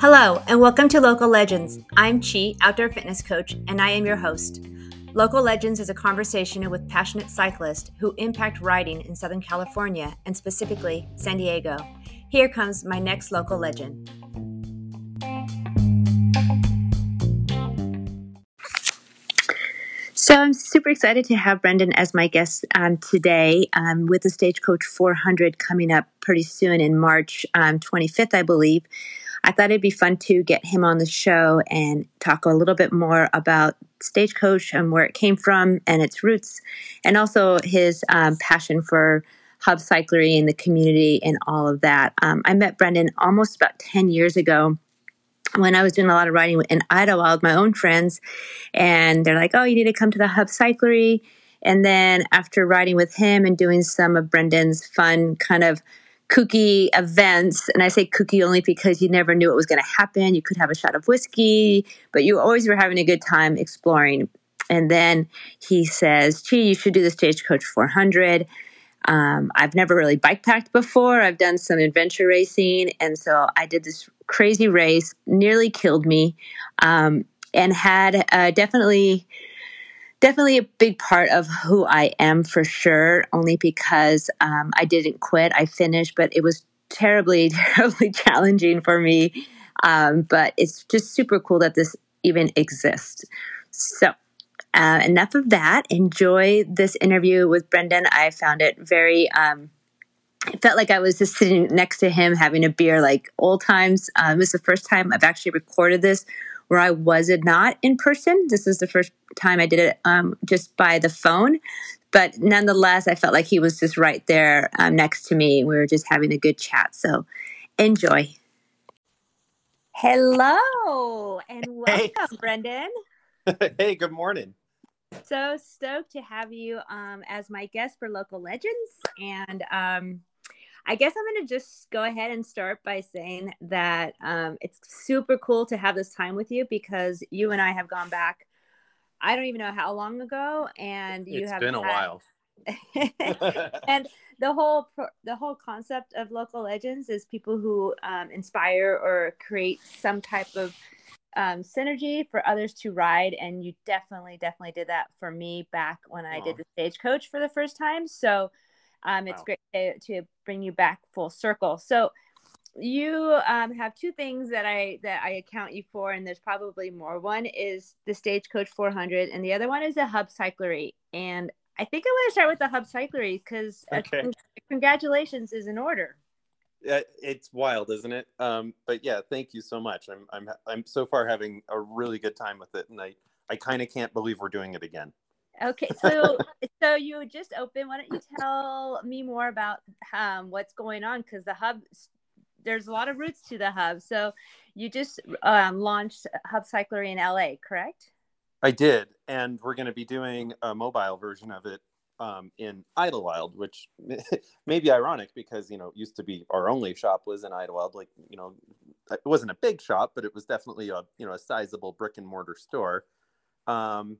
Hello, and welcome to Local Legends. I'm Chi, outdoor fitness coach, and I am your host. Local Legends is a conversation with passionate cyclists who impact riding in Southern California and specifically San Diego. Here comes my next local legend. So I'm super excited to have Brendan as my guest um, today um, with the Stagecoach 400 coming up pretty soon in March um, 25th, I believe. I thought it'd be fun to get him on the show and talk a little bit more about Stagecoach and where it came from and its roots, and also his um, passion for hub cyclery and the community and all of that. Um, I met Brendan almost about 10 years ago when I was doing a lot of riding in Idyllwild with my own friends, and they're like, "Oh, you need to come to the Hub Cyclery." And then after riding with him and doing some of Brendan's fun kind of kooky events, and I say kooky only because you never knew what was going to happen. You could have a shot of whiskey, but you always were having a good time exploring. And then he says, "Gee, you should do the Stagecoach 400." Um, I've never really bike packed before. I've done some adventure racing, and so I did this crazy race, nearly killed me, um, and had uh, definitely definitely a big part of who I am for sure, only because um, I didn't quit. I finished, but it was terribly, terribly challenging for me. Um, but it's just super cool that this even exists. So, uh, enough of that. Enjoy this interview with Brendan. I found it very. Um, it felt like I was just sitting next to him having a beer, like old times. Um, this is the first time I've actually recorded this where I was not in person. This is the first time I did it um, just by the phone. But nonetheless, I felt like he was just right there um, next to me. We were just having a good chat. So enjoy. Hello and welcome, hey. Brendan. hey, good morning. So stoked to have you um, as my guest for Local Legends. And um, I guess I'm going to just go ahead and start by saying that um, it's super cool to have this time with you because you and I have gone back. I don't even know how long ago, and you it's have been had... a while. and the whole the whole concept of local legends is people who um, inspire or create some type of um, synergy for others to ride and you definitely definitely did that for me back when i did the stagecoach for the first time. So um, it's wow. great to, to, bring you back full circle. So you um, have two things that i that i account you for and there's probably more. One is the stagecoach 400 and the other one is the hub cyclery. And i think i want to start with the hub cyclery because okay. congratulations is in order it's wild, isn't it? Um, but yeah, thank you so much. I'm I'm I'm so far having a really good time with it, and I I kind of can't believe we're doing it again. Okay, so so you just open. Why don't you tell me more about um, what's going on? Because the hub, there's a lot of roots to the hub. So you just um, launched Hub Cyclery in LA, correct? I did, and we're going to be doing a mobile version of it um, in Idyllwild, which may be ironic because you know used to be our only shop was in Idyllwild. Like you know, it wasn't a big shop, but it was definitely a you know a sizable brick and mortar store. Um,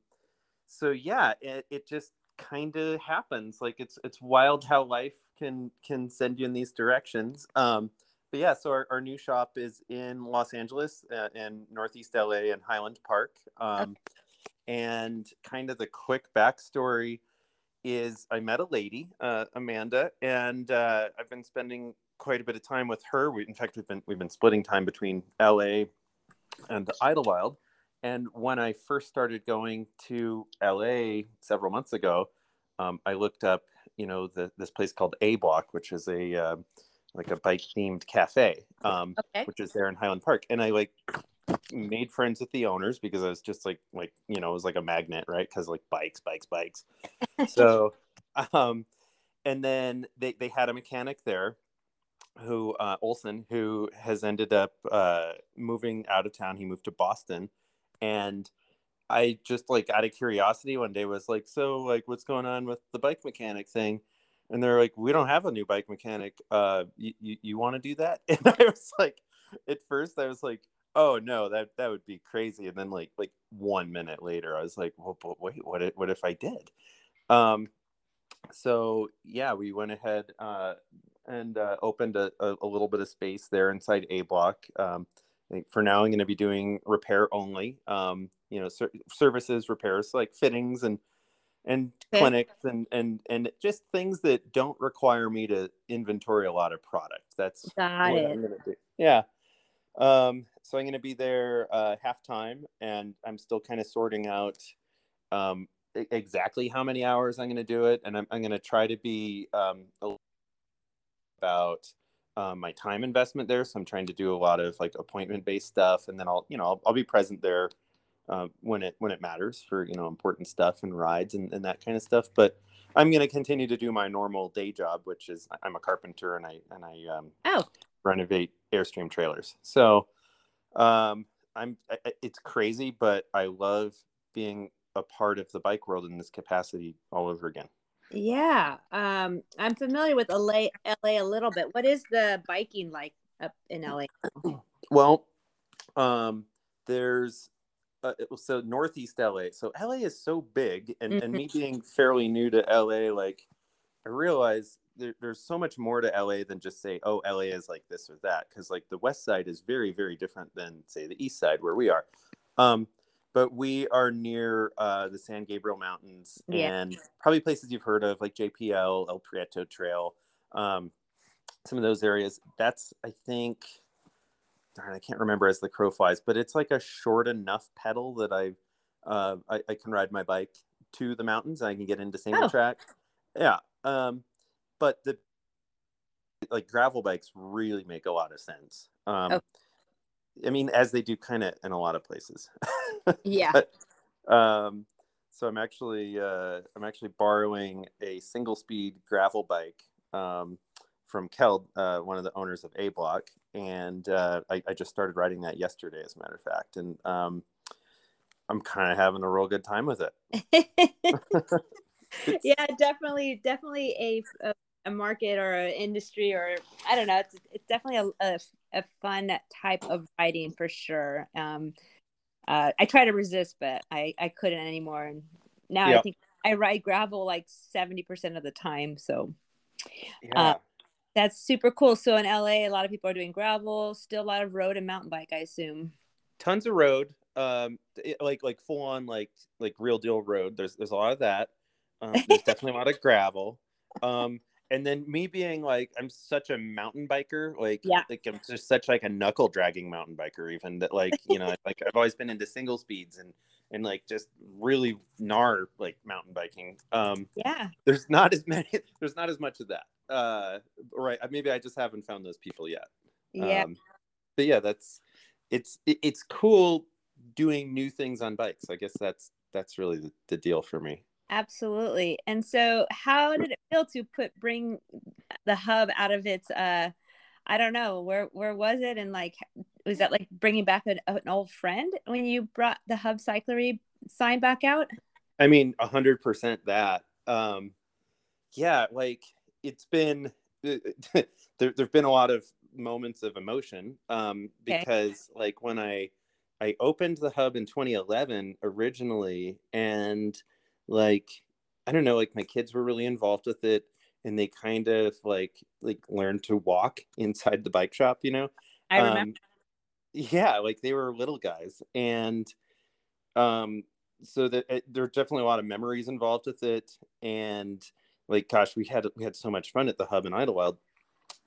so yeah, it, it just kind of happens. Like it's it's wild how life can can send you in these directions. Um, but yeah, so our, our new shop is in Los Angeles uh, in Northeast LA and Highland Park. Um, and kind of the quick backstory is I met a lady, uh, Amanda, and uh, I've been spending quite a bit of time with her. We, in fact, we've been we've been splitting time between LA and Idyllwild. And when I first started going to LA several months ago, um, I looked up, you know, the, this place called à bloc, which is a uh, like a bike themed cafe, um, okay. which is there in Highland Park. And I like made friends with the owners because I was just like like you know it was like a magnet right? Because like bikes bikes bikes. So um and then they, they had a mechanic there who uh, Olson who has ended up uh, moving out of town. He moved to Boston. And I just like out of curiosity one day was like so like what's going on with the bike mechanic thing? And they're like we don't have a new bike mechanic. Uh you, you, you want to do that? And I was like at first I was like oh no that that would be crazy and then like like one minute later i was like well but wait what if, what if i did um so yeah, we went ahead uh, and uh, opened a, a, a, little bit of space there inside à bloc. Um, for now, I'm going to be doing repair only. Um, you know, ser- services, repairs like fittings and and clinics and and and just things that don't require me to inventory a lot of product. That's Got what it. I'm gonna do. Yeah. Um, so I'm going to be there uh, half time, and I'm still kind of sorting out um, exactly how many hours I'm going to do it, and I'm, I'm going to try to be um, about uh, my time investment there. So I'm trying to do a lot of like appointment based stuff, and then I'll you know I'll, I'll be present there uh, when it when it matters for you know important stuff and rides and, and that kind of stuff. But I'm going to continue to do my normal day job, which is I'm a carpenter and I and I um, oh. Renovate Airstream trailers. So um, I'm it's crazy, but I love being a part of the bike world in this capacity all over again. Yeah, um, I'm familiar with LA, LA a little bit. What is the biking like up in LA? Well, um, there's uh, so northeast LA. So LA is so big, and and me mm-hmm. being fairly new to LA, like I realize there, there's so much more to LA than just say, oh, LA is like this or that, because like the west side is very very different than say the east side where we are. Um, but we are near uh, the San Gabriel Mountains yeah. and probably places you've heard of like JPL, El Prieto Trail, um, some of those areas. That's I think darn, I can't remember as the crow flies, but it's like a short enough pedal that I, uh, I, I can ride my bike to the mountains. I can get into single oh. track. Yeah. Um, but the like gravel bikes really make a lot of sense. Um, oh. I mean, as they do kind of in a lot of places. yeah. But, um, so I'm actually uh, I'm actually borrowing a single speed gravel bike um, from Keld, uh, one of the owners of à bloc, and uh, I, I, just started riding that yesterday, as a matter of fact, and um, I'm kind of having a real good time with it. yeah, definitely, definitely a, a, a market or an industry, or I don't know. It's it's definitely a, a, a fun type of riding for sure. Um, uh, I try to resist, but I I couldn't anymore, and now. I think I ride gravel like seventy percent of the time. So, yeah. Uh, that's super cool. So in LA, a lot of people are doing gravel, still a lot of road and mountain bike, I assume. Tons of road, um, it, like like full on like like real deal road. There's there's a lot of that. Um, there's definitely a lot of gravel. Um, and then me being like I'm such a mountain biker, like yeah. like I'm just such like a knuckle dragging mountain biker, even that like you know like I've always been into single speeds and and like just really gnar like mountain biking. Um, yeah, there's not as many. There's not as much of that uh right maybe i just haven't found those people yet yeah um, but yeah that's it's it's cool doing new things on bikes i guess that's that's really the, the deal for me absolutely. And so how did it feel to put bring the hub out of its uh i don't know where where was it? And like was that like bringing back an, an old friend when you brought the hub cyclery sign back out? I mean a hundred percent that. Um yeah like it's been there, there've been a lot of moments of emotion um, because okay. like when I I opened the hub in 2011 originally and like I don't know like my kids were really involved with it and they kind of like like learned to walk inside the bike shop you know? I remember. Um, yeah like they were little guys and um so that it, there are definitely a lot of memories involved with it and like gosh we had we had so much fun at the hub in Idyllwild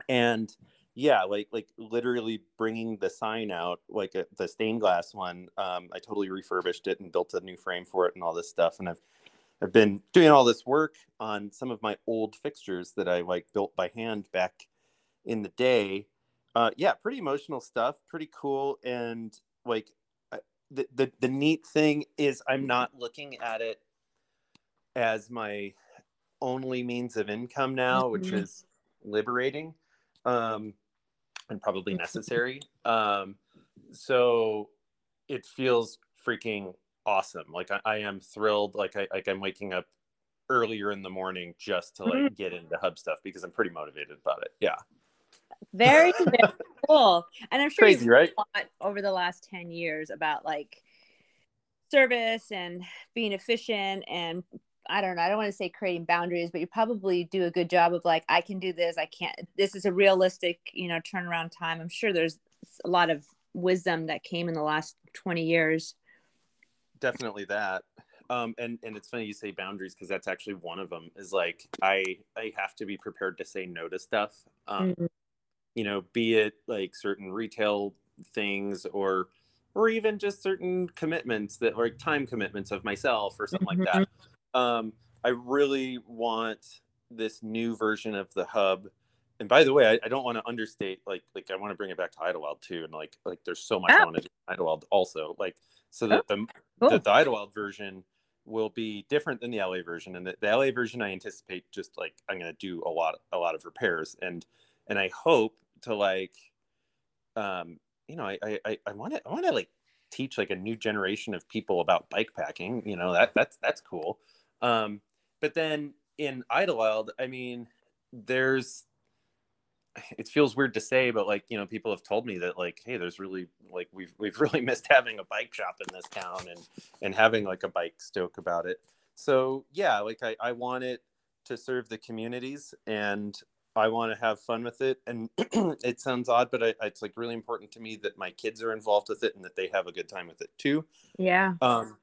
and yeah like like literally bringing the sign out like a, uh, the stained glass one um, i totally refurbished it and built a new frame for it and all this stuff and i've i've been doing all this work on some of my old fixtures that i like built by hand back in the day uh, yeah pretty emotional stuff pretty cool and like the, the the neat thing is i'm not looking at it as my only means of income now, mm-hmm. which is liberating um, and probably necessary. Um, so it feels freaking awesome. Like I, I am thrilled. Like I like I'm waking up earlier in the morning just to like mm-hmm. get into hub stuff because I'm pretty motivated about it. Yeah. Very, very cool. And I'm sure crazy, right? over the last 10 years about like service and being efficient and I don't know, I don't want to say creating boundaries, but you probably do a good job of like, I can do this, I can't, this is a realistic, you know, turnaround time. I'm sure there's a lot of wisdom that came in the last 20 years. Definitely that. Um, and and it's funny you say boundaries because that's actually one of them. Is like I I have to be prepared to say no to stuff. Um, mm-hmm. You know, be it like certain retail things or or even just certain commitments that like time commitments of myself or something mm-hmm. like that. Mm-hmm. Um, I really want this new version of the hub. And by the way, I, I don't want to understate like like I want to bring it back to Idyllwild too, and like like there's so much oh. I want to do Idyllwild also. Like so that oh, the cool. the, the Idyllwild version will be different than the LA version. And the, the LA version, I anticipate just like I'm going to do a lot, a lot of repairs, and and I hope to like, um, you know, I I I want to I want to like teach like a new generation of people about bike packing. You know, that that's that's cool. Um, but then in Idyllwild, I mean, there's it feels weird to say, but like you know, people have told me that like, hey, there's really like we've we've really missed having a bike shop in this town and and having like a bike stoke about it. So yeah, like I I want it to serve the communities and I want to have fun with it. And it sounds odd, but I, it's like really important to me that my kids are involved with it and that they have a good time with it too. Yeah. Um,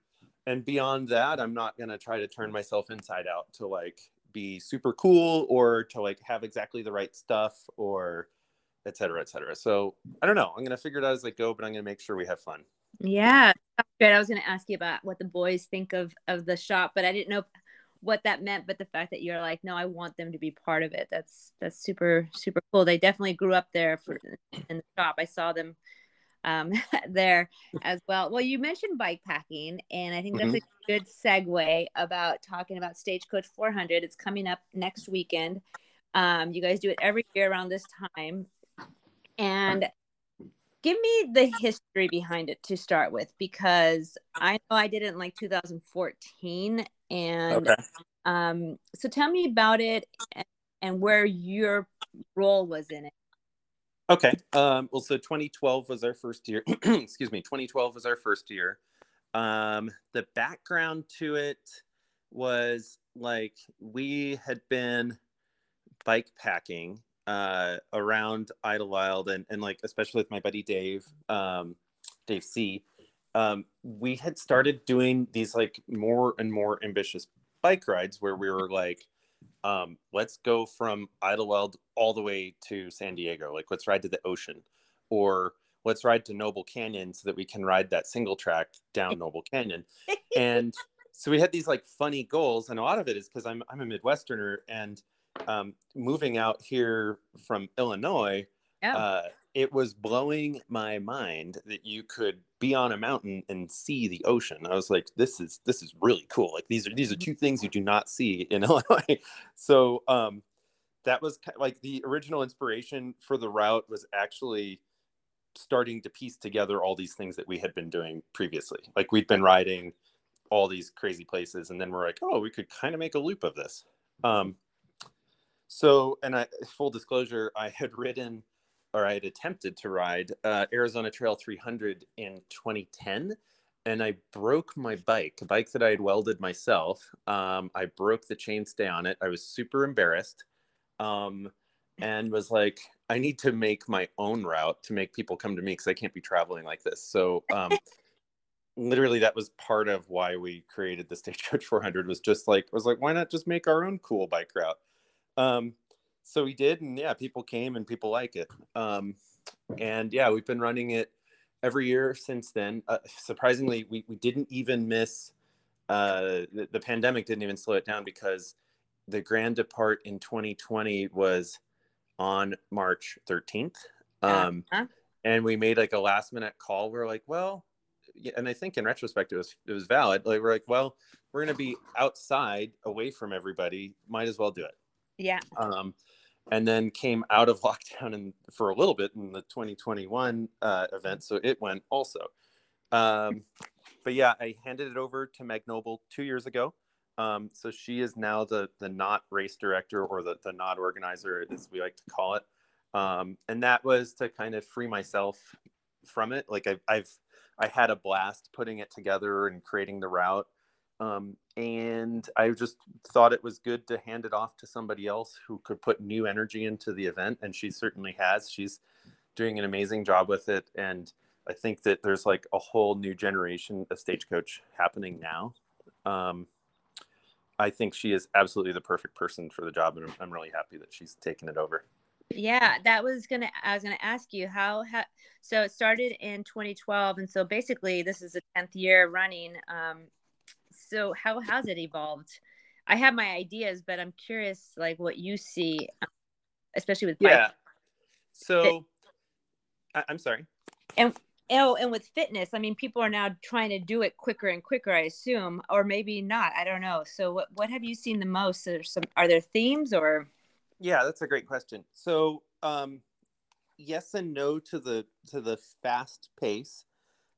and beyond that, I'm not gonna try to turn myself inside out to like be super cool or to like have exactly the right stuff or et cetera, et cetera. So I don't know. I'm gonna figure it out as I go, but I'm gonna make sure we have fun. Yeah, good. I was gonna ask you about what the boys think of of the shop, but I didn't know what that meant. But the fact that you're like, no, I want them to be part of it. That's that's super super cool. They definitely grew up there for in the shop. I saw them um, there as well. Well, you mentioned bike packing, and I think that's mm-hmm. a good segue about talking about Stagecoach 400. It's coming up next weekend. Um, you guys do it every year around this time. And give me the history behind it to start with, because I know I did it in like 2014. And okay. um, so tell me about it and, and where your role was in it. Okay. Um, well, so 2012 was our first year. Excuse me. 2012 was our first year. Um, the background to it was like we had been bike packing uh, around Idyllwild and, and like especially with my buddy Dave, um, Dave C. Um, we had started doing these like more and more ambitious bike rides where we were like, um, let's go from Idyllwild all the way to San Diego. Like, let's ride to the ocean, or let's ride to Noble Canyon so that we can ride that single track down Noble Canyon. and so we had these like funny goals, and a lot of it is because I'm I'm a Midwesterner, and um, moving out here from Illinois, uh, it was blowing my mind that you could be on a mountain and see the ocean. I was like, this is this is really cool. Like these are these are mm-hmm. two things you do not see in Illinois. So um, that was kind of like the original inspiration for the route was actually starting to piece together all these things that we had been doing previously. Like we'd been riding all these crazy places, and then we're like, oh, we could kind of make a loop of this. Um, so, and I full disclosure, I had ridden or I had attempted to ride uh, Arizona Trail 300 in 2010, and I broke my bike, a bike that I had welded myself. Um, I broke the chainstay on it. I was super embarrassed, um, and was like, I need to make my own route to make people come to me because I can't be traveling like this. So. Um, literally that was part of why we created the stagecoach 400 was just like was like why not just make our own cool bike route um, so we did, and yeah, people came and people like it. Um, and yeah, we've been running it every year since then. Uh, surprisingly, we, we didn't even miss uh, the, the, pandemic didn't even slow it down because the grand depart in 2020 was on March 13th. Um, uh-huh. And we made like a last minute call. We are like, well, and I think in retrospect it was it was valid. Like we're like, well, we're gonna be outside away from everybody. Might as well do it. Yeah. Um, and then came out of lockdown and for a little bit in the 2021 uh, event, so it went also. Um, but yeah, I handed it over to Meg Noble two years ago. Um, so she is now the the not race director or the the not organizer, as we like to call it. Um, and that was to kind of free myself from it. Like I've, I've I had a blast putting it together and creating the route. Um, and I just thought it was good to hand it off to somebody else who could put new energy into the event. And she certainly has. She's doing an amazing job with it. And I think that there's like a whole new generation of stagecoach happening now. Um, I think she is absolutely the perfect person for the job, and I'm, I'm really happy that she's taken it over. Yeah, that was gonna. I was gonna ask you how. so it started in 2012, and so basically this is the 10th year running. Um, so how has it evolved? I have my ideas, but I'm curious, like what you see, um, especially with yeah. Bike. So, I, I'm sorry. And oh, and with fitness, I mean, people are now trying to do it quicker and quicker. I assume, or maybe not. I don't know. So, what what have you seen the most? Are some are there themes or? Yeah, that's a great question. So, um, yes and no to the to the fast pace.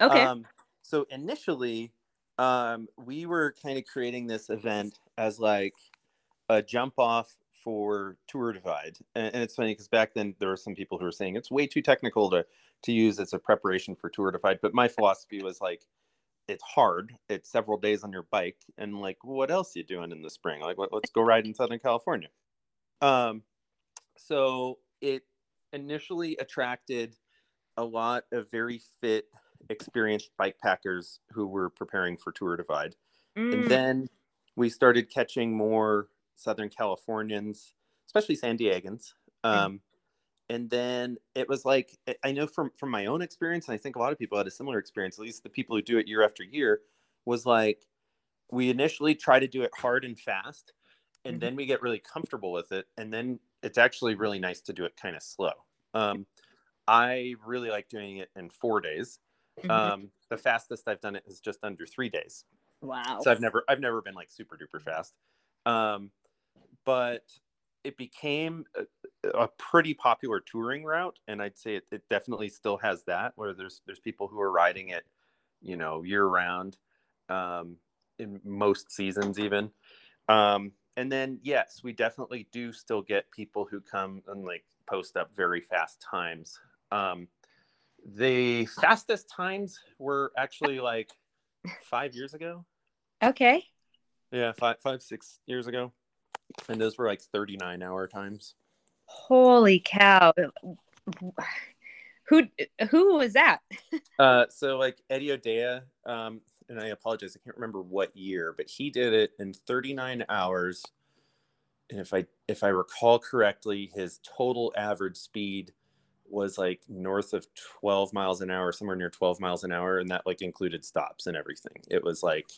Okay. Um, so initially, um, we were kind of creating this event as like a jump off for Tour Divide, and, and it's funny because back then there were some people who were saying it's way too technical to to use as a preparation for Tour Divide. But my philosophy was like, it's hard. It's several days on your bike, and like, what else are you doing in the spring? Like, let, us go ride in Southern California. Um, so it initially attracted a lot of very fit, experienced bike packers who were preparing for Tour Divide. Mm. And then we started catching more Southern Californians, especially San Diegans. Mm. Um, mm. And then it was like I know from from my own experience, and I think a lot of people had a similar experience. At least the people who do it year after year, was like we initially try to do it hard and fast, and mm-hmm. then we get really comfortable with it and then it's actually really nice to do it kind of slow um, i really like doing it in four days mm-hmm. um, the fastest i've done it is just under three days wow so i've never i've never been like super duper fast um, but it became a, a, pretty popular touring route and i'd say it, it definitely still has that where there's there's people who are riding it you know year round um, in most seasons even um, and then yes, we definitely do still get people who come and like post up very fast times. Um, the fastest times were actually like five years ago. Okay. Yeah, five, five, six years ago, and those were like thirty-nine hour times. Holy cow! Who who was that? uh, so like Eddie O'Dea, um, and I apologize, I can't remember what year, but he did it in 39 hours. And if I if I recall correctly, his total average speed was like north of 12 miles an hour, somewhere near 12 miles an hour, and that like included stops and everything. It was like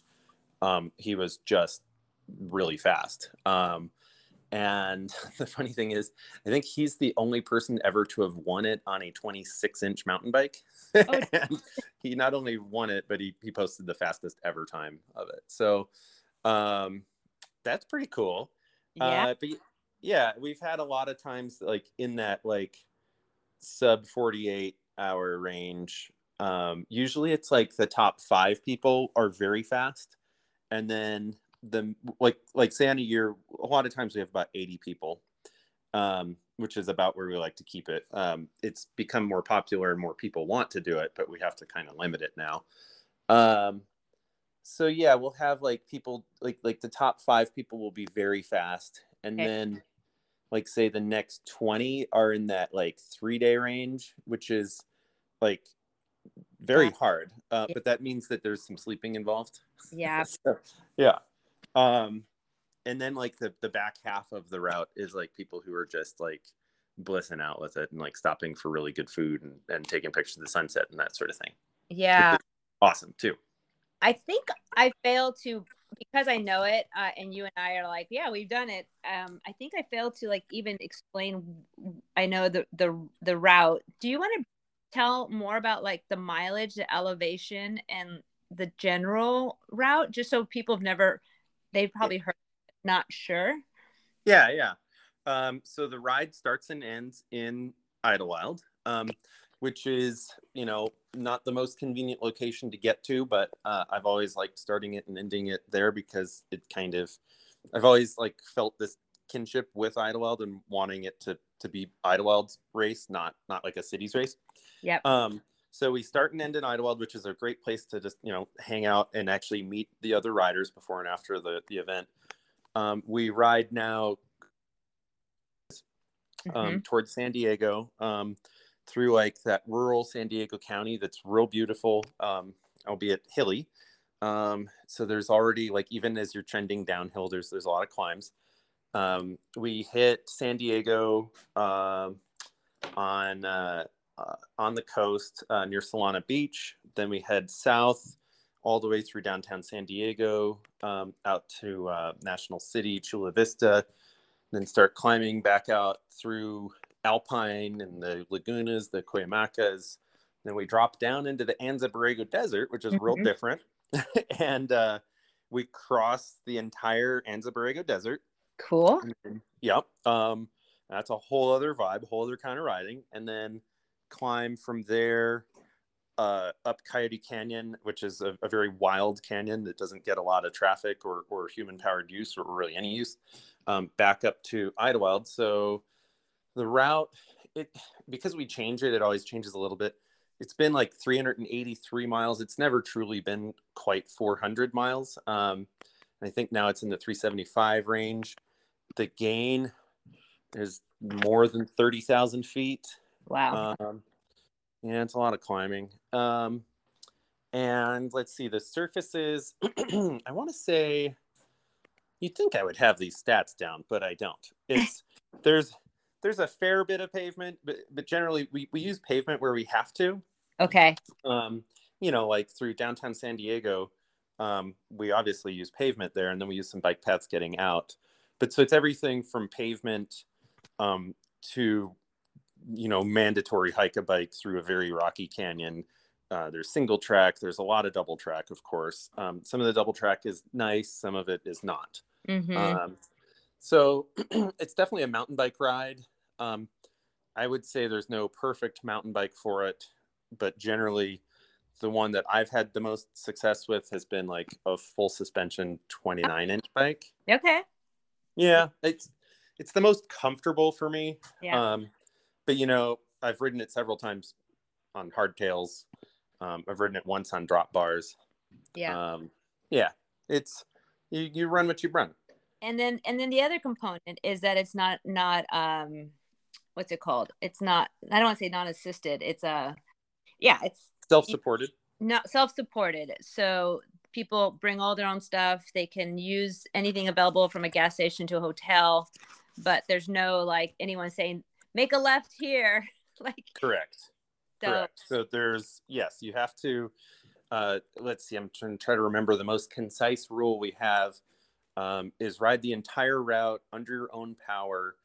um, he was just really fast. Um, and the funny thing is, I think he's the only person ever to have won it on a 26 inch mountain bike. Oh. he not only won it, but he, he posted the fastest ever time of it. So um, that's pretty cool. Yeah. Uh, but yeah, we've had a lot of times like in that like sub 48 hour range. Um, usually it's like the top five people are very fast. And then the like like say on a year a lot of times we have about 80 people um, which is about where we like to keep it um, it's become more popular and more people want to do it but we have to kind of limit it now um, so yeah we'll have like people like like the top five people will be very fast and okay. then like say the next 20 are in that like three day range which is like very hard uh, but that means that there's some sleeping involved yeah so, yeah um, and then like the the back half of the route is like people who are just like blissing out with it and like stopping for really good food and, and taking pictures of the sunset and that sort of thing. Yeah. Awesome too. I think I failed to because I know it, uh, and you and I are like, yeah, we've done it. Um, I think I failed to like even explain. I know the the the route. Do you want to tell more about like the mileage, the elevation, and the general route, just so people have never they've probably heard not sure yeah yeah um, so the ride starts and ends in Idyllwild um, which is you know not the most convenient location to get to but uh, i've always liked starting it and ending it there because it kind of i've always like felt this kinship with Idyllwild and wanting it to to be Idyllwild's race not not like a city's race yeah um So we start and end in Idyllwild, which is a great place to just you know hang out and actually meet the other riders before and after the the event. Um, we ride now um, mm-hmm. towards San Diego um, through like that rural San Diego County that's real beautiful, um, albeit hilly. Um, so there's already like even as you're trending downhill, there's there's a lot of climbs. Um, we hit San Diego uh, on uh, uh, on the coast uh, near Solana Beach. Then we head south all the way through downtown San Diego, um, out to uh, National City, Chula Vista, then start climbing back out through Alpine and the Lagunas, the Cuyamacas. Then we drop down into the Anza Borrego Desert, which is mm-hmm. real different. and uh, we cross the entire Anza Borrego Desert. Cool. yep. Um, that's a whole other vibe, whole other kind of riding. And then climb from there uh, up Coyote Canyon, which is a, a, very wild canyon that doesn't get a lot of traffic or, or human powered use or really any use, um, back up to Idyllwild. So the route, it because we change it, it always changes a little bit. It's been like 383 miles. It's never truly been quite 400 miles. Um, I think now it's in the 375 range. The gain is more than 30,000 feet. Wow. Um, yeah, it's a lot of climbing. Um, and let's see, the surfaces, I want to say, you'd think I would have these stats down, but I don't. It's, there's, there's a fair bit of pavement, but, but generally we, we use pavement where we have to. Okay. Um, you know, like through downtown San Diego, um, we obviously use pavement there, and then we use some bike paths getting out. But so it's everything from pavement um, to you know mandatory hike a bike through a very rocky canyon uh, there's single track there's a lot of double track of course um, some of the double track is nice some of it is not mm-hmm. um, so it's definitely a mountain bike ride um, i would say there's no perfect mountain bike for it but generally the one that i've had the most success with has been like a full suspension 29 inch bike okay yeah it's it's the most comfortable for me yeah. um but you know, I've ridden it several times on hardtails. Um, I've ridden it once on drop bars. Yeah. Um, yeah. It's you, you run what you run. And then and then the other component is that it's not not um what's it called? It's not I don't want to say non-assisted. It's a yeah, it's self-supported. Not self-supported. So people bring all their own stuff. They can use anything available from a gas station to a hotel, but there's no like anyone saying make a left here like correct so. correct so there's yes you have to uh, let's see i'm trying to try to remember the most concise rule we have um, is ride the entire route under your own power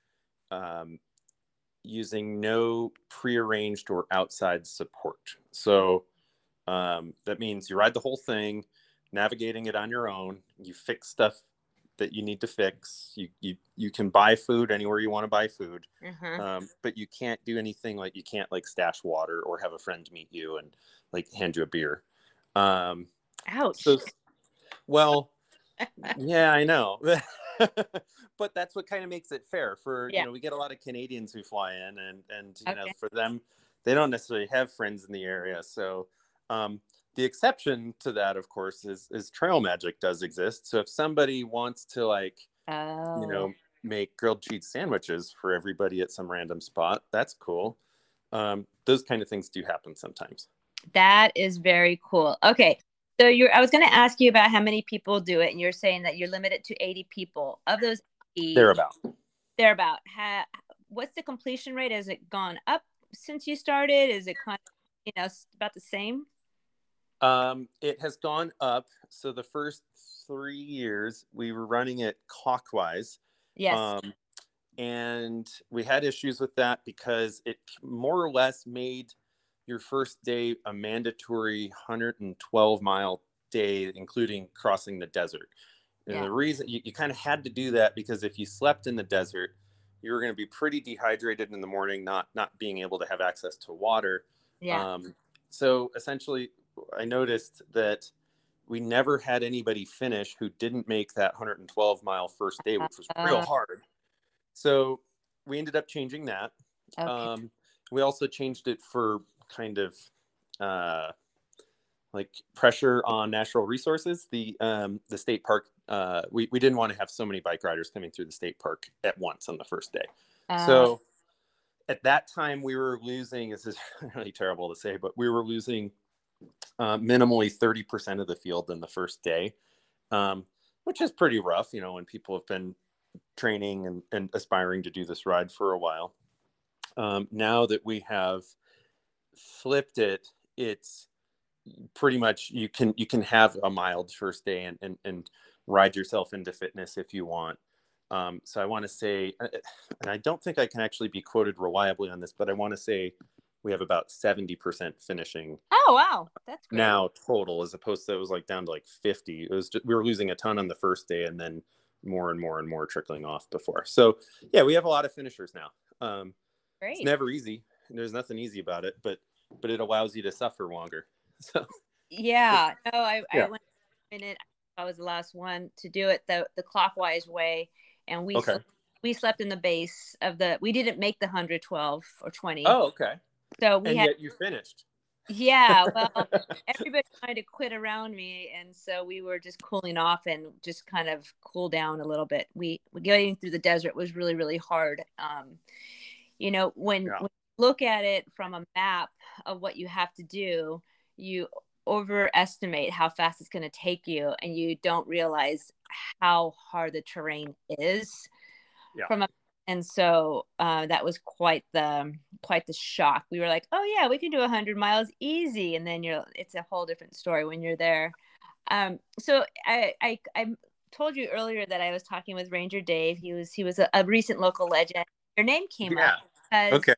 um, using no prearranged or outside support so um, that means you ride the whole thing navigating it on your own you fix stuff that you need to fix. You you you can buy food anywhere you want to buy food, mm-hmm. um, but you can't do anything like you can't like stash water or have a friend meet you and like hand you a beer. Um, Ouch. So, well, yeah, I know, but that's what kind of makes it fair. For yeah. you know, we get a lot of Canadians who fly in, and and you okay. know, for them, they don't necessarily have friends in the area, so. Um, the exception to that of course is is trail magic does exist so if somebody wants to like oh. you know make grilled cheese sandwiches for everybody at some random spot that's cool um, those kind of things do happen sometimes that is very cool okay so you're i was going to ask you about how many people do it and you're saying that you're limited to 80 people of those 80, they're about they're about ha, what's the completion rate has it gone up since you started is it kind of you know about the same um, it has gone up. So the first three years we were running it clockwise. Yes. Um, and we had issues with that because it more or less made your first day a mandatory 112 mile day, including crossing the desert. And yeah. the reason you, you kind of had to do that because if you slept in the desert, you were going to be pretty dehydrated in the morning, not not being able to have access to water. Yeah. Um, so essentially, I noticed that we never had anybody finish who didn't make that 112 mile first day, which was real uh. hard. So we ended up changing that. Okay. Um, we also changed it for kind of uh, like pressure on natural resources. The um, the state park uh, we we didn't want to have so many bike riders coming through the state park at once on the first day. Uh, so at that time we were losing. This is really terrible to say, but we were losing uh, minimally thirty percent of the field in the first day, um, which is pretty rough. You know, when people have been training and, and aspiring to do this ride for a while. Um, now that we have flipped it, it's pretty much you can you can have a mild first day and and, and ride yourself into fitness if you want. Um, so I want to say, uh, and I don't think I can actually be quoted reliably on this, but I want to say we have about 70% finishing. Oh, wow. That's great. Now total, as opposed to it was like down to like 50. It was just, we were losing a ton on the first day and then more and more and more trickling off before. So yeah, we have a lot of finishers now. Um, great. It's never easy. There's nothing easy about it, but, but it allows you to suffer longer. So yeah, no, I, yeah. I went a minute. I was the last one to do it the the clockwise way, and we okay. slept, we slept in the base of the. We didn't make the 112 or 20. Oh, okay. So we and had, yet you finished. Yeah, well, everybody kind of quit around me, and so we were just cooling off and just kind of cool down a little bit. We getting through the desert was really really hard. Um, you know, when, yeah. when look at it from a map of what you have to do, you overestimate how fast it's going to take you and you don't realize how hard the terrain is. Yeah. from a, and so uh, that was quite the quite the shock. We were like oh yeah we can do 100 miles easy and then you're it's a whole different story when you're there. Um, so I, I i told you earlier that i was talking with ranger dave. He was he was a, a recent local legend. Your name came yeah. up okay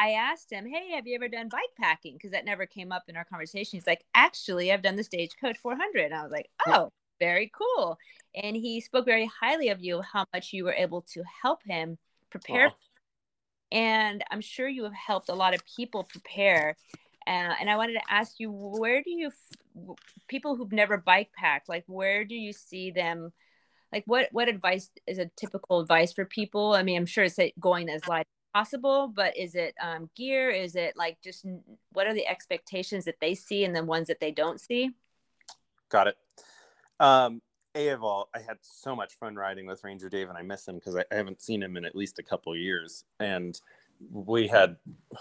I asked him, Hey, have you ever done bike packing? Because that never came up in our conversation. He's like, Actually, I've done the Stagecoach 400. And I was like, Oh, very cool. And he spoke very highly of you, how much you were able to help him prepare. And I'm sure you have helped a lot of people prepare. Uh, and I wanted to ask you, where do you, people who've never bike packed, like, where do you see them? Like, what what advice is a typical advice for people? I mean, I'm sure it's going as light possible but is it um, gear? Is it like just what are the expectations that they see and the ones that they don't see? Got it. Um a of all i had so much fun riding with ranger dave and i miss him because I, I, haven't seen him in at least a couple years. And we had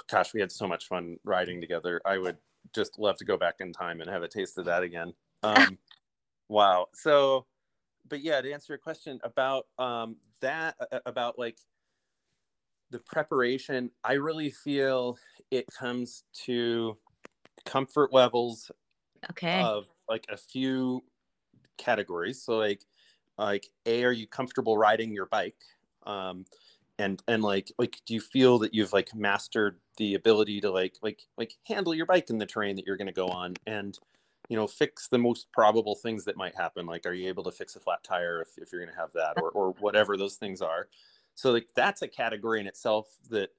gosh we had so much fun riding together. I would just love to go back in time and have a taste of that again. Um wow. So but yeah to answer your question about um that about like the preparation, I really feel it comes to comfort levels okay. of like a few categories. So like like a are you comfortable riding your bike? Um and and like like do you feel that you've like mastered the ability to like like like handle your bike in the terrain that you're going to go on and you know fix the most probable things that might happen like are you able to fix a flat tire if, if you're going to have that or or whatever those things are so like that's a category in itself that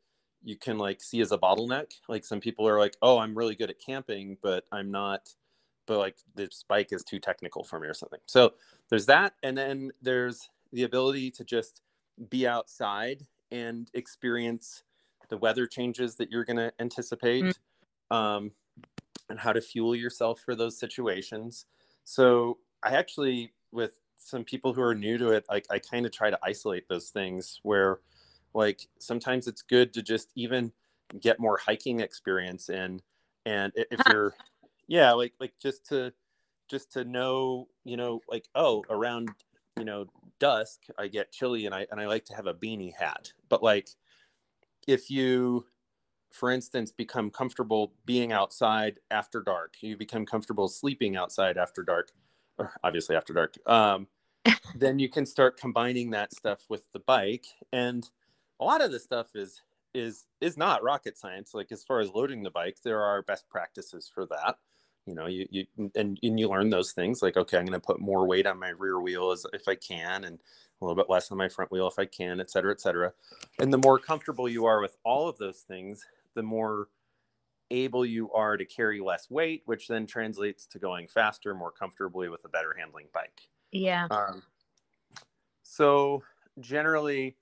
you can like see as a bottleneck. Like some people are like oh i'm really good at camping but i'm not but like this bike is too technical for me or something. So there's that and then there's the ability to just be outside and experience the weather changes that you're going to anticipate mm-hmm. um, and how to fuel yourself for those situations. So i actually with some people who are new to it, like I kind of try to isolate those things where like sometimes it's good to just even get more hiking experience in and if you're yeah like like just to just to know you know like oh around you know dusk i get chilly and i and i like to have a beanie hat but like if you for instance become comfortable being outside after dark you become comfortable sleeping outside after dark obviously after dark. Um, then you can start combining that stuff with the bike. And a lot of the stuff is is is not rocket science. Like as far as loading the bike there are best practices for that. You know you, you and, and you learn those things like okay i'm going to put more weight on my rear wheel as if i can and a little bit less on my front wheel if i can et cetera et cetera. And the more comfortable you are with all of those things the more able you are to carry less weight, which then translates to going faster, more comfortably with a better handling bike. Yeah. Um, so generally,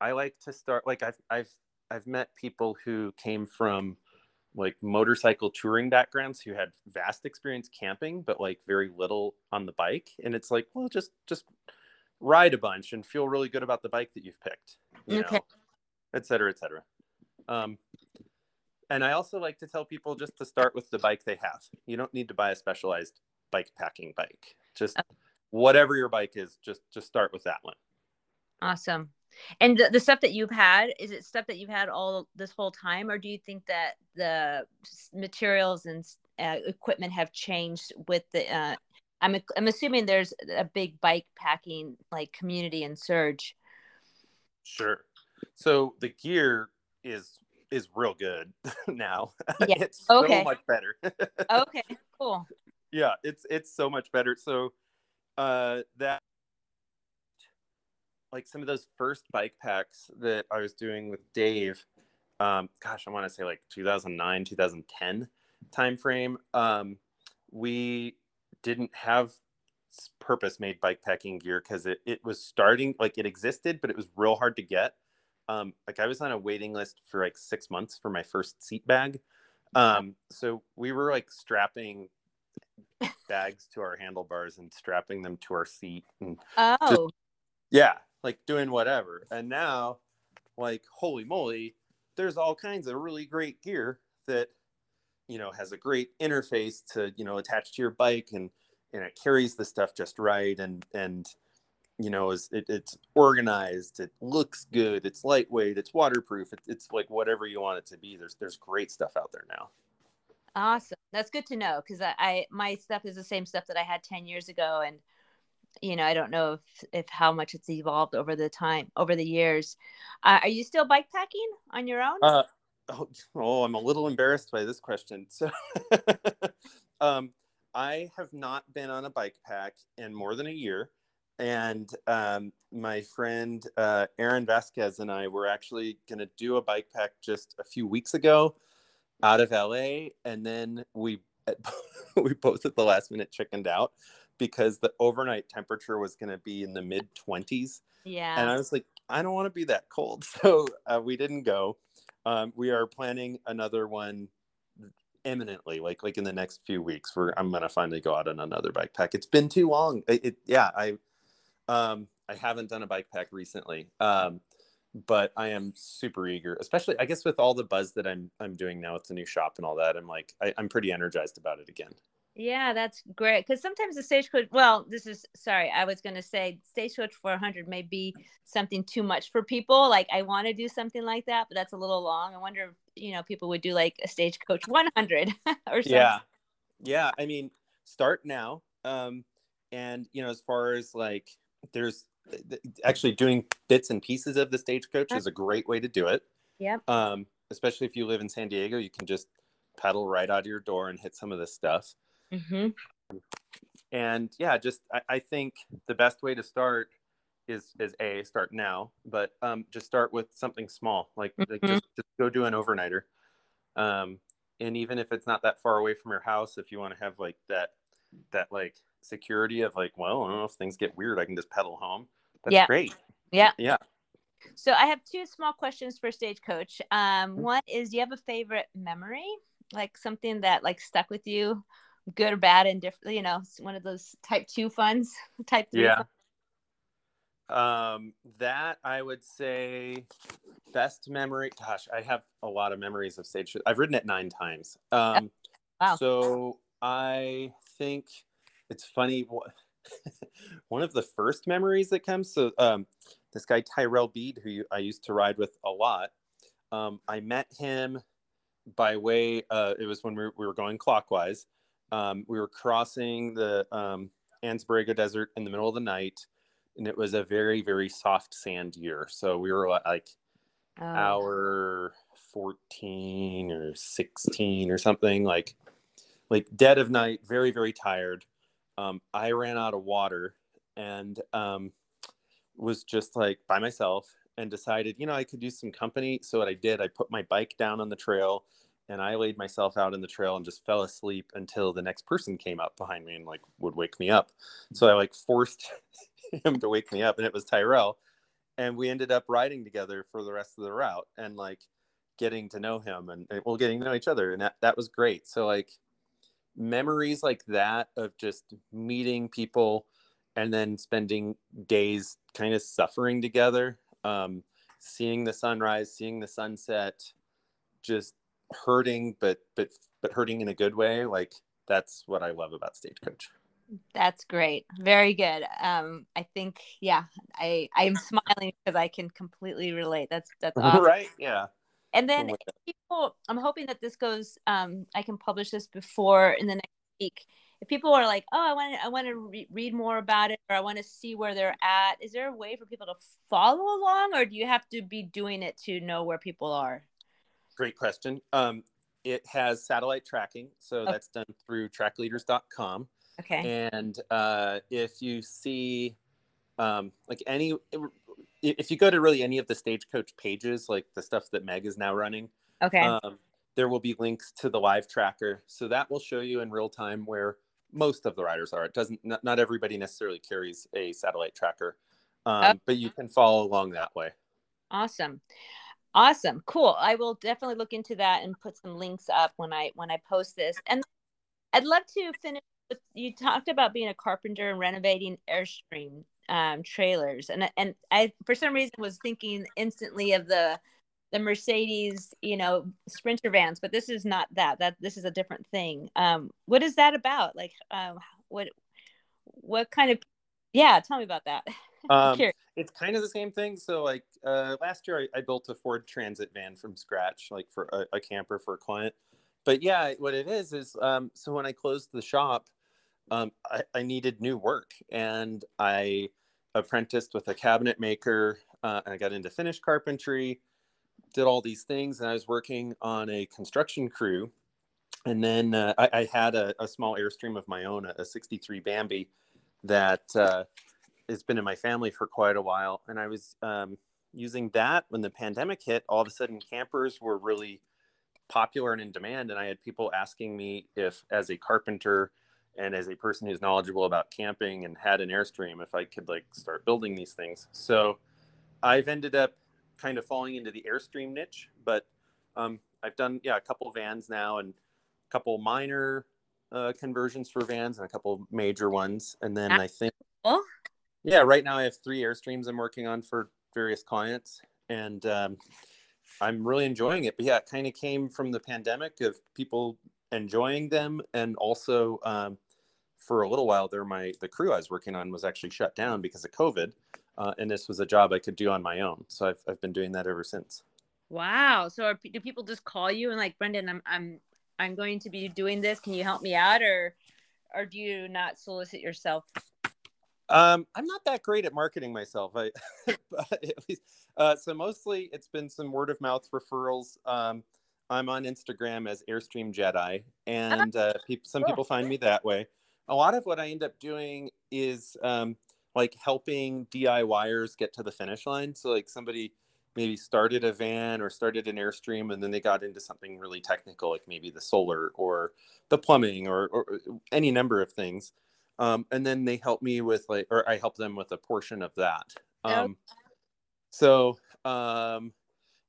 I like to start like I've I've I've met people who came from like motorcycle touring backgrounds who had vast experience camping but like very little on the bike and it's like well just just ride a bunch and feel really good about the bike that you've picked you okay. know et cetera et cetera um, and i also like to tell people just to start with the bike they have you don't need to buy a specialized bike packing bike just whatever your bike is just just start with that one awesome and the, the stuff that you've had, is it stuff that you've had all this whole time, or do you think that the materials and uh, equipment have changed with the? Uh, I'm I'm assuming there's a big bike packing like community in Surge. Sure. So the gear is is real good now. Yeah. it's okay. so much better. okay. Cool. Yeah, it's it's so much better. So uh that like some of those first bike packs that I was doing with Dave, um, gosh, I want to say like 2009, 2010 timeframe. Um, we didn't have purpose made bike packing gear because it, it was starting like it existed, but it was real hard to get. Um, like I was on a waiting list for like six months for my first seat bag. Um, so we were like strapping bags to our handlebars and strapping them to our seat and oh just, yeah like doing whatever. And now, like, holy moly, there's all kinds of really great gear that, you know, has a great interface to, you know, attach to your bike and, and it carries the stuff just right. And, and, you know, is it, it's organized, it looks good, it's lightweight, it's waterproof, it, it's like whatever you want it to be. There's, there's great stuff out there now. Awesome. That's good to know. Cause I, I, my stuff is the same stuff that I had 10 years ago. And, you know i don't know if if how much it's evolved over the time over the years uh, are you still bike packing on your own uh, oh, oh i'm a little embarrassed by this question so um, i have not been on a bike pack in more than a year and um, my friend uh, aaron vasquez and i were actually going to do a bike pack just a few weeks ago out of la and then we we both at the last minute chickened out because the overnight temperature was going to be in the mid 20s. Yeah. And I was like, I don't want to be that cold. So uh, we didn't go. Um, we are planning another one imminently, like like in the next few weeks. Where I'm gonna finally go out on another bike pack. It's been too long. It, it yeah, I um I haven't done a bike pack recently. Um, but I am super eager, especially I guess with all the buzz that I'm I'm doing now with the new shop and all that. I'm like I, I'm pretty energized about it again. Yeah, that's great. Because sometimes the stagecoach, well, this is sorry, I was going to say stagecoach 400 may be something too much for people. Like, I want to do something like that, but that's a little long. I wonder if, you know, people would do like a stagecoach 100 or something. Yeah. Yeah. I mean, start now. Um, and, you know, as far as like, there's actually doing bits and pieces of the stagecoach is a great way to do it. Yeah. Um, especially if you live in San Diego, you can just pedal right out of your door and hit some of this stuff. Mm-hmm. And yeah, just I, I, think the best way to start is is a start now, but um, just start with something small, like, mm-hmm. like just, just go do an overnighter. Um, and even if it's not that far away from your house, if you want to have like that that like security of like, well, I don't know if things get weird, I can just pedal home. That's yeah. great. Yeah. Yeah. So I have two small questions for Stagecoach. Um, mm-hmm. one is, do you have a favorite memory, like something that like stuck with you good or bad and different you know one of those type two funds type three yeah um that i would say best memory gosh i have a lot of memories of stage i've ridden it nine times um wow. so i think it's funny one of the first memories that comes so um this guy tyrell bead who i used to ride with a lot um i met him by way uh it was when we were, we were going clockwise um, we were crossing the um, Anza-Borrego Desert in the middle of the night, and it was a very, very soft sand year. So we were like oh. hour 14 or 16 or something, like like dead of night, very, very tired. Um, I ran out of water and um, was just like by myself and decided, you know, I could use some company. So what I did, I put my bike down on the trail and I laid myself out in the trail and just fell asleep until the next person came up behind me and like would wake me up. So I like forced him to wake me up, and it was Tyrell, and we ended up riding together for the rest of the route. And like getting to know him and, and well getting to know each other and that, that was great so like memories like that of just meeting people and then spending days kind of suffering together um, seeing the sunrise seeing the sunset just hurting but but but hurting in a good way like that's what i love about stagecoach. That's great. Very good. Um i think yeah i i'm smiling because i can completely relate. That's that's awesome. right yeah and then people i'm hoping that this goes um i can publish this before in the next week. If people are like oh i want to i want to re- read more about it or i want to see where they're at is there a way for people to follow along or do you have to be doing it to know where people are? Great question. Um it has satellite tracking so okay. that's done through trackleaders.com okay. And uh if you see um like any if you go to really any of the stagecoach pages, like the stuff that Meg is now running, okay, um, there will be links to the live tracker. So that will show you in real time where most of the riders are. It doesn't not, not everybody necessarily carries a satellite tracker, um, but you can follow along that way. Awesome, awesome, cool. I will definitely look into that and put some links up when I when I post this. And I'd love to finish. With, you talked about being a carpenter and renovating Airstream um, trailers, and and I for some reason was thinking instantly of the the Mercedes, you know, Sprinter vans, but this is not that. That this is a different thing. Um, what is that about? Like, um, what what kind of? Yeah, tell me about that. Um, it's kind of the same thing. So, like uh, last year, I, I, built a Ford Transit van from scratch, like for a, a camper for a client. But yeah, what it is is um, so when I closed the shop, um, I, I, needed new work, and I apprenticed with a cabinet maker uh, and I got into finish carpentry, did all these things, and I was working on a construction crew. And then uh, I, I, had a, a, small Airstream of my own, a, a 63 Bambi that uh, has been in my family for quite a while. And I was um, using that when the pandemic hit. All of a sudden, campers were really popular and in demand. And I had people asking me if, as a carpenter, and as a person who's knowledgeable about camping and had an airstream if i could like start building these things. So i've ended up kind of falling into the airstream niche but um, i've done yeah a couple vans now and a couple minor uh, conversions for vans and a couple major ones. And then i think yeah right now i have three airstreams i'm working on for various clients. And um, i'm really enjoying it. But yeah it kind of came from the pandemic of people enjoying them and also um, for a little while there my the crew i was working on was actually shut down because of covid uh, and this was a job i could do on my own. So i've, I've been doing that ever since. Wow. So are, do people just call you and like brendan i'm i'm i'm going to be doing this. Can you help me out? Or or do you not solicit yourself? Um, I'm not that great at marketing myself. I, at least, uh, so mostly it's been some word of mouth referrals. Um, I'm on Instagram as Airstream Jedi, and uh, pe- some people find me that way. A lot of what I end up doing is um, like helping DIYers get to the finish line. So, like somebody maybe started a van or started an Airstream, and then they got into something really technical, like maybe the solar or the plumbing or, or any number of things. Um, and then they help me with like, or I help them with a portion of that. Um, so um,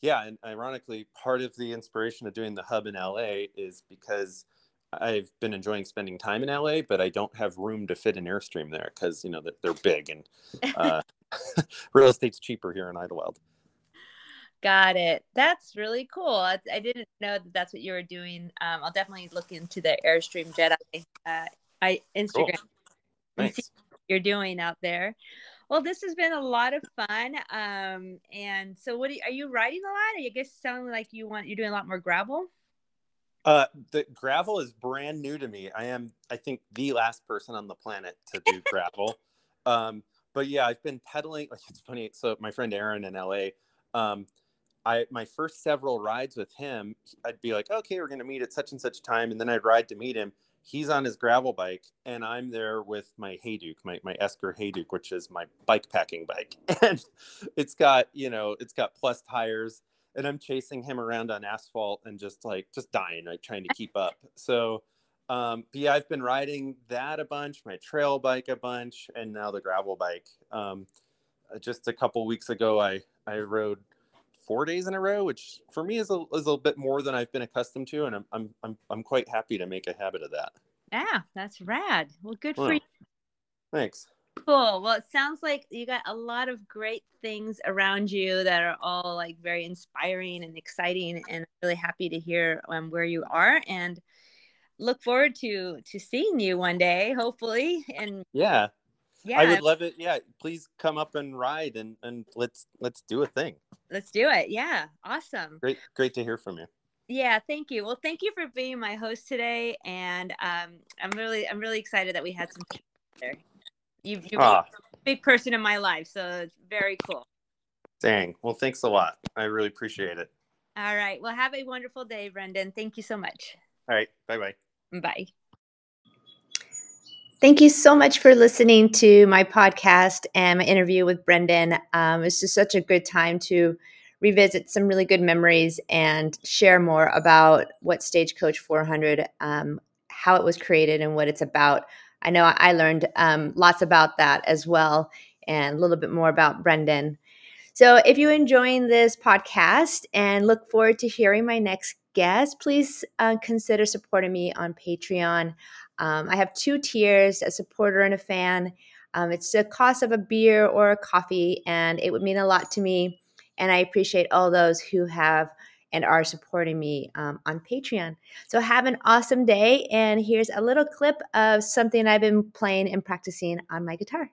yeah, and ironically, part of the inspiration of doing the hub in LA is because I've been enjoying spending time in LA, but I don't have room to fit an Airstream there because you know they're big and uh, real estate's cheaper here in Idyllwild. Got it. That's really cool. I, I, didn't know that that's what you were doing. Um, I'll definitely look into the Airstream Jedi. Uh, I Instagram. Cool. Nice. you're doing out there. Well, this has been a lot of fun. Um, and so, what are you, are you riding a lot? Are you guess sounding like you want you're doing a lot more gravel? Uh, the gravel is brand new to me. I am, I think, the last person on the planet to do gravel. Um, but yeah, I've been pedaling. It's funny. So my friend Aaron in LA, um, I my first several rides with him, I'd be like, okay, we're gonna meet at such and such time, and then I'd ride to meet him, he's on his gravel bike and I'm there with my Hajduk, my, my Esker Hajduk, which is my bike packing bike. And it's got, you know, it's got plus tires and I'm chasing him around on asphalt and just like, just dying, like trying to keep up. So, um, yeah, I've been riding that a bunch, my trail bike a bunch, and now the gravel bike. Um, just a couple weeks ago, I, I rode four days in a row, which for me is a, is a bit more than I've been accustomed to, and I'm I'm I'm, I'm quite happy to make a habit of that. Yeah, that's rad. Well, good well, for you. Thanks. Cool. Well, it sounds like you got a lot of great things around you that are all like very inspiring and exciting, and I'm really happy to hear um, where you are and look forward to to seeing you one day, hopefully. And yeah, yeah, I would love it. Yeah, please come up and ride and and let's let's do a thing. Let's do it. Yeah, awesome. Great, great to hear from you. Yeah, thank you. Well, thank you for being my host today, and um, I'm really I'm really excited that we had some there. You've, you're ah. a big person in my life, so it's very cool. Dang. Well, thanks a lot. I really appreciate it. All right. Well, have a wonderful day, Brendan. Thank you so much. All right. Bye bye. Bye. Thank you so much for listening to my podcast and my interview with Brendan. Um, it's just such a good time to revisit some really good memories and share more about what Stagecoach 400, um, how it was created, and what it's about. I know I learned um, lots about that as well, and a little bit more about Brendan. So, if you're enjoying this podcast and look forward to hearing my next guest, please uh, consider supporting me on Patreon. Um, I have two tiers a supporter and a fan. Um, it's the cost of a beer or a coffee, and it would mean a lot to me. And I appreciate all those who have and are supporting me um, on Patreon. So have an awesome day. And here's a little clip of something I've been playing and practicing on my guitar.